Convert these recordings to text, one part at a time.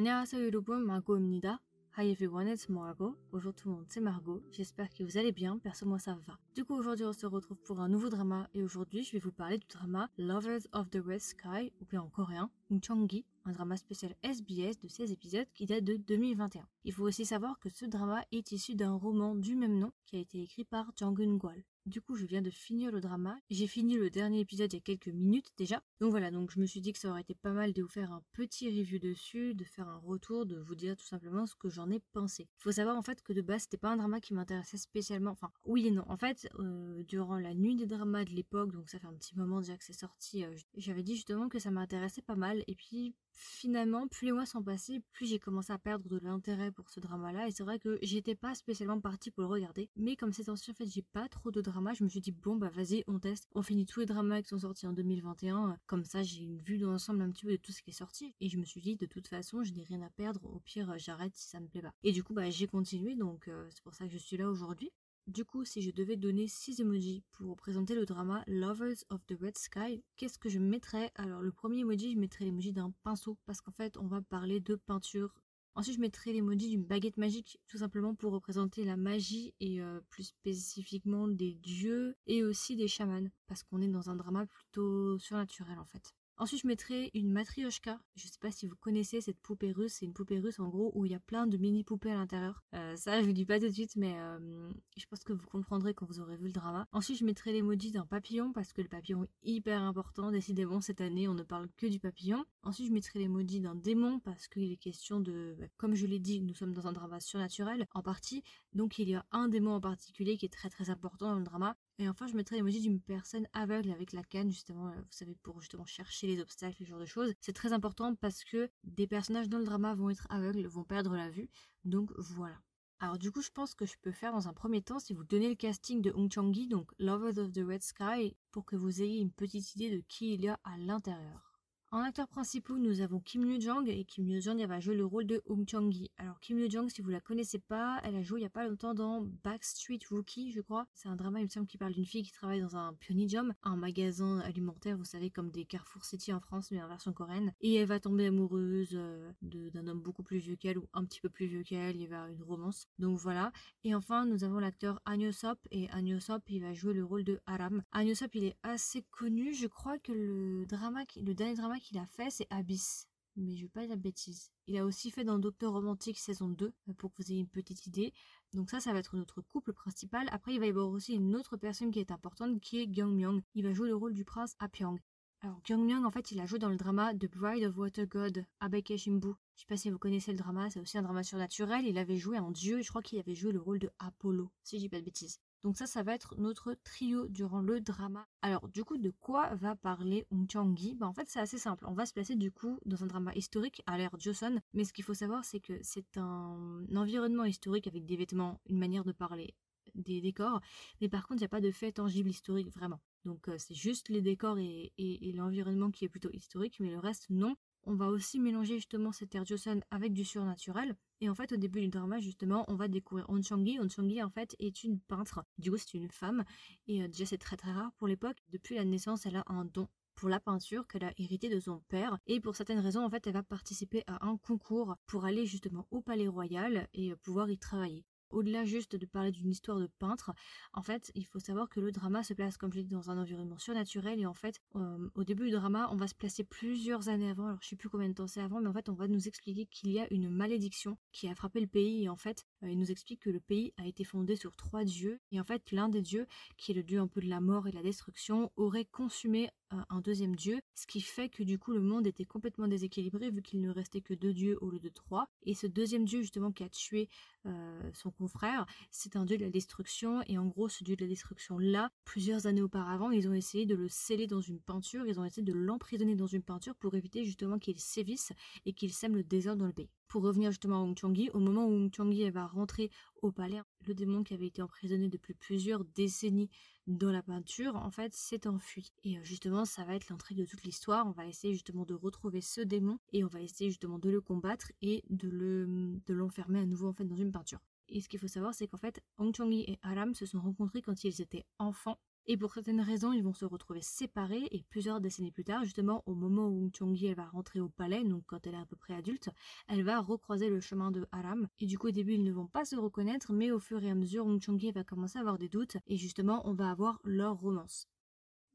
안녕하세요 여러분, Margot입니다. Hi everyone, it's Margot. Bonjour tout le monde, c'est Margot. J'espère que vous allez bien, perso moi ça va. Du coup aujourd'hui on se retrouve pour un nouveau drama et aujourd'hui je vais vous parler du drama Lovers of the Red Sky, ou bien en coréen, Chonggi, un drama spécial SBS de 16 épisodes qui date de 2021. Il faut aussi savoir que ce drama est issu d'un roman du même nom qui a été écrit par Jang Eun-gwal. Du coup, je viens de finir le drama. J'ai fini le dernier épisode il y a quelques minutes déjà. Donc voilà, donc je me suis dit que ça aurait été pas mal de vous faire un petit review dessus, de faire un retour, de vous dire tout simplement ce que j'en ai pensé. Il faut savoir en fait que de base, c'était pas un drama qui m'intéressait spécialement. Enfin, oui et non. En fait, euh, durant la nuit des dramas de l'époque, donc ça fait un petit moment déjà que c'est sorti, euh, j'avais dit justement que ça m'intéressait pas mal. Et puis finalement, plus les mois sont passés, plus j'ai commencé à perdre de l'intérêt pour ce drama-là. Et c'est vrai que j'étais pas spécialement partie pour le regarder. Mais comme c'est ancien, en fait, j'ai pas trop de drama, je me suis dit, bon, bah vas-y, on teste. On finit tous les dramas qui sont sortis en 2021. Comme ça, j'ai une vue d'ensemble un petit peu de tout ce qui est sorti. Et je me suis dit, de toute façon, je n'ai rien à perdre. Au pire, j'arrête si ça me plaît pas. Et du coup, bah, j'ai continué. Donc, euh, c'est pour ça que je suis là aujourd'hui. Du coup, si je devais donner 6 emojis pour représenter le drama Lovers of the Red Sky, qu'est-ce que je mettrais? Alors, le premier emoji, je mettrais l'emoji d'un pinceau parce qu'en fait, on va parler de peinture. Ensuite, je mettrais l'emoji d'une baguette magique, tout simplement pour représenter la magie et euh, plus spécifiquement des dieux et aussi des chamans, parce qu'on est dans un drama plutôt surnaturel en fait. Ensuite, je mettrai une matrioshka. Je sais pas si vous connaissez cette poupée russe. C'est une poupée russe en gros où il y a plein de mini poupées à l'intérieur. Euh, ça, je vous dis pas tout de suite, mais euh, je pense que vous comprendrez quand vous aurez vu le drama. Ensuite, je mettrai l'emoji d'un papillon parce que le papillon est hyper important. Décidément, cette année, on ne parle que du papillon. Ensuite, je mettrai l'emoji d'un démon parce qu'il est question de, bah, comme je l'ai dit, nous sommes dans un drama surnaturel en partie. Donc, il y a un démon en particulier qui est très très important dans le drama. Et enfin, je mettrai l'emoji d'une personne aveugle avec la canne, justement, euh, vous savez, pour justement chercher les obstacles, ce genre de choses. C'est très important parce que des personnages dans le drama vont être aveugles, vont perdre la vue. Donc voilà. Alors du coup, je pense que je peux faire dans un premier temps, si vous donnez le casting de Hong Chang-gi, donc Lovers of the Red Sky, pour que vous ayez une petite idée de qui il y a à l'intérieur. En acteurs principaux, nous avons Kim Yoo Jong et Kim Yoo Jong va jouer le rôle de Hong Chang-gi. Alors Kim Yoo Jong, si vous la connaissez pas, elle a joué il y a pas longtemps dans Backstreet Rookie, je crois. C'est un drama, il me semble, qui parle d'une fille qui travaille dans un Pionidium, un magasin alimentaire, vous savez, comme des Carrefour City en France, mais en version coréenne. Et elle va tomber amoureuse euh, d'un homme beaucoup plus vieux qu'elle ou un petit peu plus vieux qu'elle. Il y va une romance. Donc voilà. Et enfin, nous avons l'acteur An Sop et An Sop, il va jouer le rôle de Aram. An Sop, il est assez connu. Je crois que le drama, le dernier drama qu'il a fait, c'est Abyss. Mais je vais pas dire de bêtises. Il a aussi fait dans Docteur Romantique saison 2, euh, pour que vous ayez une petite idée. Donc ça, ça va être notre couple principal. Après, il va y avoir aussi une autre personne qui est importante, qui est Gyung Myung. Il va jouer le rôle du prince Apyang. Alors, Gyung Myung, en fait, il a joué dans le drama The Bride of Water God, Abeke Shimbu. Je sais pas si vous connaissez le drama, c'est aussi un drama surnaturel. Il avait joué en dieu, je crois qu'il avait joué le rôle de Apollo, si je dis pas de bêtises. Donc ça, ça va être notre trio durant le drama. Alors du coup, de quoi va parler Hong Chang-gi bah, En fait, c'est assez simple. On va se placer du coup dans un drama historique à l'ère Joseon. Mais ce qu'il faut savoir, c'est que c'est un environnement historique avec des vêtements, une manière de parler, des décors. Mais par contre, il n'y a pas de fait tangible historique vraiment. Donc euh, c'est juste les décors et l'environnement qui est plutôt historique, mais le reste non. On va aussi mélanger justement cette ère Joseon avec du surnaturel. Et en fait, au début du drama, justement, on va découvrir On Changi. On en fait, est une peintre. Du coup, c'est une femme. Et euh, déjà, c'est très très rare pour l'époque. Depuis la naissance, elle a un don pour la peinture qu'elle a hérité de son père. Et pour certaines raisons, en fait, elle va participer à un concours pour aller justement au palais royal et euh, pouvoir y travailler au-delà juste de parler d'une histoire de peintre, en fait, il faut savoir que le drama se place, comme je l'ai dit, dans un environnement surnaturel. Et en fait, euh, au début du drama, on va se placer plusieurs années avant. Alors, je sais plus combien de temps c'est avant, mais en fait, on va nous expliquer qu'il y a une malédiction qui a frappé le pays. Et en fait, il nous explique que le pays a été fondé sur trois dieux. Et en fait, l'un des dieux, qui est le dieu un peu de la mort et de la destruction, aurait consumé un deuxième dieu, ce qui fait que du coup le monde était complètement déséquilibré vu qu'il ne restait que deux dieux au lieu de trois. Et ce deuxième dieu justement qui a tué euh, son confrère, c'est un dieu de la destruction. Et en gros, ce dieu de la destruction là, plusieurs années auparavant, ils ont essayé de le sceller dans une peinture, ils ont essayé de l'emprisonner dans une peinture pour éviter justement qu'il sévisse et qu'il sème le désordre dans le pays. Pour revenir justement à Hong Chang-gi, au moment où Hong Chang-gi va rentrer au palais, le démon qui avait été emprisonné depuis plusieurs décennies dans la peinture, en fait, s'est enfui. Et euh, justement, ça va être l'intrigue de toute l'histoire. On va essayer justement de retrouver ce démon et on va essayer justement de le combattre et de le de l'enfermer à nouveau en fait dans une peinture. Et ce qu'il faut savoir, c'est qu'en fait, Hong Chang-gi et Aram se sont rencontrés quand ils étaient enfants Et pour certaines raisons, ils vont se retrouver séparés et plusieurs décennies plus tard, justement au moment où elle va rentrer au palais, donc quand elle est à peu près adulte, elle va recroiser le chemin de Aram. Et du coup au début ils ne vont pas se reconnaître, mais au fur et à mesure, Chung va commencer à avoir des doutes et justement on va avoir leur romance.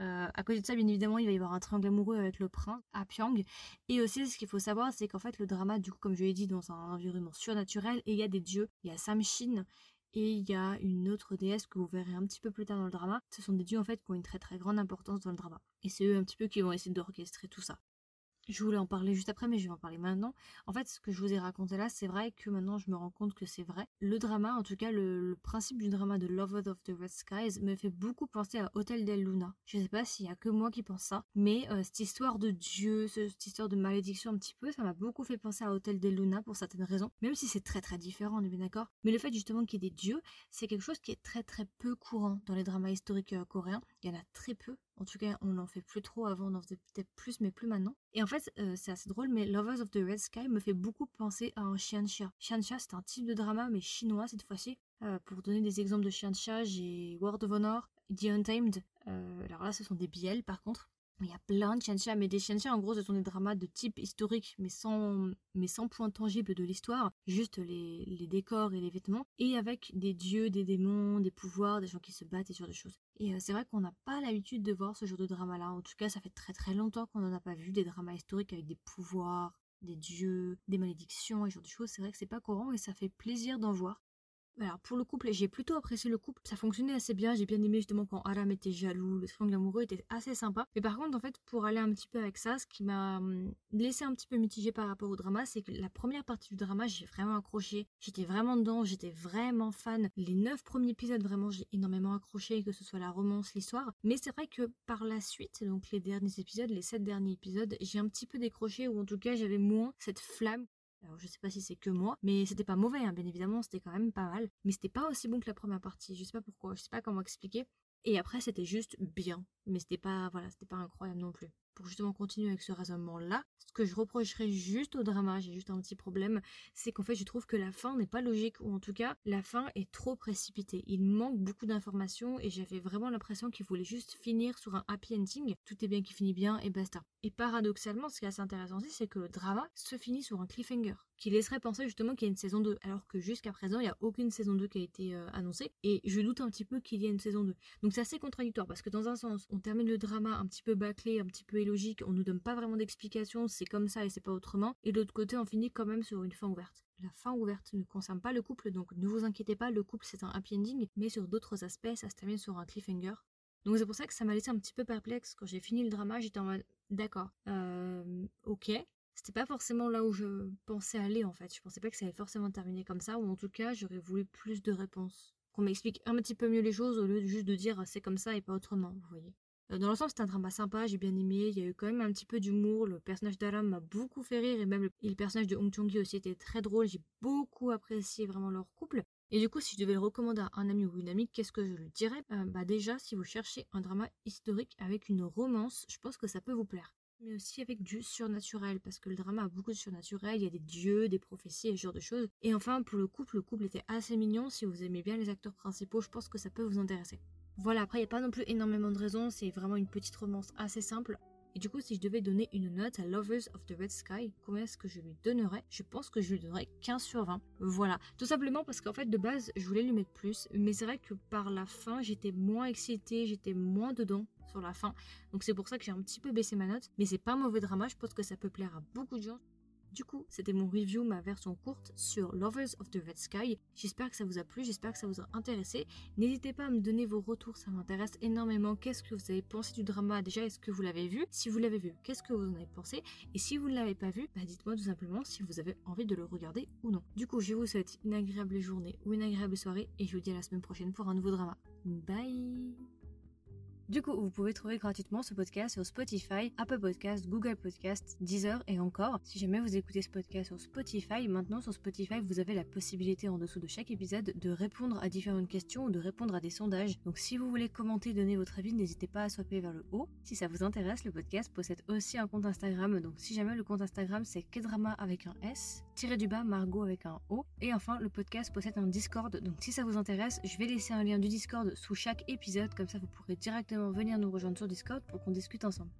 Euh, à côté de ça, bien évidemment, il va y avoir un triangle amoureux avec le prince à Pyong. Et aussi, ce qu'il faut savoir, c'est qu'en fait, le drama, du coup, comme je l'ai dit, dans un environnement surnaturel, et il y a des dieux. Il y a Samshin et il y a une autre déesse que vous verrez un petit peu plus tard dans le drama. Ce sont des dieux, en fait, qui ont une très très grande importance dans le drama. Et c'est eux un petit peu qui vont essayer d'orchestrer tout ça. Je voulais en parler juste après, mais je vais en parler maintenant. En fait, ce que je vous ai raconté là, c'est vrai que maintenant je me rends compte que c'est vrai. Le drama, en tout cas le, principe du drama de Lovers of the Red Skies me fait beaucoup penser à Hotel del Luna. Je sais pas s'il y a que moi qui pense ça, mais euh, cette histoire de Dieu, cette histoire de malédiction un petit peu, ça m'a beaucoup fait penser à Hotel del Luna pour certaines raisons, même si c'est très très différent, on est bien d'accord. Mais le fait justement qu'il y ait des dieux, c'est quelque chose qui est très très peu courant dans les dramas historiques euh, coréens. Il y en a très peu en tout cas, on n'en fait plus trop avant, on en faisait peut-être plus, mais plus maintenant. Et en fait, euh, c'est assez drôle, mais Lovers of the Red Sky me fait beaucoup penser à un Xianxia. Xianxia, c'est un type de drama, mais chinois cette fois-ci. Euh, pour donner des exemples de Xianxia, j'ai World of Honor, The Untamed. Euh, alors là, ce sont des biels par contre. Il y a plein de Xianxia, mais des Xianxia, en gros, ce sont des dramas de type historique, mais sans, mais sans point tangible de l'histoire, juste les, les, décors et les vêtements, et avec des dieux, des démons, des pouvoirs, des gens qui se battent et ce genre de choses. Et euh, c'est vrai qu'on n'a pas l'habitude de voir ce genre de drama-là. En tout cas, ça fait très très longtemps qu'on n'en a pas vu des dramas historiques avec des pouvoirs, des dieux, des malédictions et ce genre de choses. C'est vrai que c'est pas courant et ça fait plaisir d'en voir. Alors pour le couple, j'ai plutôt apprécié le couple, ça fonctionnait assez bien, j'ai bien aimé justement quand Aram était jaloux, le triangle amoureux était assez sympa. Mais par contre en fait pour aller un petit peu avec ça, ce qui m'a hum, laissé un petit peu mitigé par rapport au drama, c'est que la première partie du drama j'ai vraiment accroché, j'étais vraiment dedans, j'étais vraiment fan. Les neuf premiers épisodes vraiment j'ai énormément accroché, que ce soit la romance, l'histoire. Mais c'est vrai que par la suite, donc les derniers épisodes, les sept derniers épisodes, j'ai un petit peu décroché ou en tout cas j'avais moins cette flamme alors je sais pas si c'est que moi, mais c'était pas mauvais, hein, bien évidemment, c'était quand même pas mal. Mais c'était pas aussi bon que la première partie, je sais pas pourquoi, je sais pas comment expliquer. Et après c'était juste bien, mais c'était pas, voilà, c'était pas incroyable non plus. Pour justement continuer avec ce raisonnement-là, ce que je reprocherais juste au drama, j'ai juste un petit problème, c'est qu'en fait je trouve que la fin n'est pas logique, ou en tout cas la fin est trop précipitée. Il manque beaucoup d'informations et j'avais vraiment l'impression qu'il voulait juste finir sur un happy ending, tout est bien qui finit bien et basta. Et paradoxalement, ce qui est assez intéressant aussi, c'est que le drama se finit sur un cliffhanger qui laisserait penser justement qu'il y a une saison 2, alors que jusqu'à présent, il n'y a aucune saison 2 qui a été euh, annoncée, et je doute un petit peu qu'il y ait une saison 2. Donc c'est assez contradictoire, parce que dans un sens, on termine le drama un petit peu bâclé, un petit peu illogique, on nous donne pas vraiment d'explication, c'est comme ça et c'est pas autrement, et de l'autre côté, on finit quand même sur une fin ouverte. La fin ouverte ne concerne pas le couple, donc ne vous inquiétez pas, le couple c'est un happy ending, mais sur d'autres aspects, ça se termine sur un cliffhanger. Donc c'est pour ça que ça m'a laissé un petit peu perplexe. Quand j'ai fini le drama, j'étais en mode d'accord, euh, ok, c'était pas forcément là où je pensais aller en fait. Je pensais pas que ça allait forcément terminer comme ça, ou en tout cas j'aurais voulu plus de réponses. Qu'on m'explique un petit peu mieux les choses au lieu de juste de dire c'est comme ça et pas autrement, vous voyez. Euh, dans l'ensemble, c'était un drama sympa, j'ai bien aimé. Il y a eu quand même un petit peu d'humour. Le personnage d'Aram m'a beaucoup fait rire et même le, personnage de Hong Chong-gi aussi était très drôle. J'ai beaucoup apprécié vraiment leur couple. Et du coup, si je devais le recommander à un ami ou une amie, qu'est-ce que je lui dirais? Euh, Bah déjà, si vous cherchez un drama historique avec une romance, je pense que ça peut vous plaire mais aussi avec du surnaturel, parce que le drama a beaucoup de surnaturel, il y a des dieux, des prophéties et ce genre de choses. Et enfin, pour le couple, le couple était assez mignon, si vous aimez bien les acteurs principaux, je pense que ça peut vous intéresser. Voilà, après, il n'y a pas non plus énormément de raisons, c'est vraiment une petite romance assez simple. Et du coup, si je devais donner une note à Lovers of the Red Sky, combien est-ce que je lui donnerais? Je pense que je lui donnerais 15 sur 20. Voilà, tout simplement parce qu'en fait, de base, je voulais lui mettre plus, mais c'est vrai que par la fin, j'étais moins excitée, j'étais moins dedans sur la fin. Donc c'est pour ça que j'ai un petit peu baissé ma note, mais c'est pas un mauvais drama, je pense que ça peut plaire à beaucoup de gens. Du coup, c'était mon review, ma version courte sur Lovers of the Red Sky. J'espère que ça vous a plu, j'espère que ça vous a intéressé. N'hésitez pas à me donner vos retours, ça m'intéresse énormément. Qu'est-ce que vous avez pensé du drama Déjà, est-ce que vous l'avez vu? Si vous l'avez vu, qu'est-ce que vous en avez pensé? Et si vous ne l'avez pas vu, bah dites-moi tout simplement si vous avez envie de le regarder ou non. Du coup, je vous souhaite une agréable journée ou une agréable soirée et je vous dis à la semaine prochaine pour un nouveau drama. Bye Du coup, vous pouvez trouver gratuitement ce podcast sur Spotify, Apple Podcast, Google Podcast, Deezer et encore. Si jamais vous écoutez ce podcast sur Spotify, maintenant sur Spotify, vous avez la possibilité en dessous de chaque épisode de répondre à différentes questions ou de répondre à des sondages. Donc si vous voulez commenter, donner votre avis, n'hésitez pas à swapper vers le haut. Si ça vous intéresse, le podcast possède aussi un compte Instagram. Donc si jamais le compte Instagram c'est Kedrama avec un S, tiré du bas Margot avec un O. Et enfin, le podcast possède un Discord. Donc si ça vous intéresse, je vais laisser un lien du Discord sous chaque épisode. Comme ça, vous pourrez directement venir nous rejoindre sur Discord pour qu'on discute ensemble.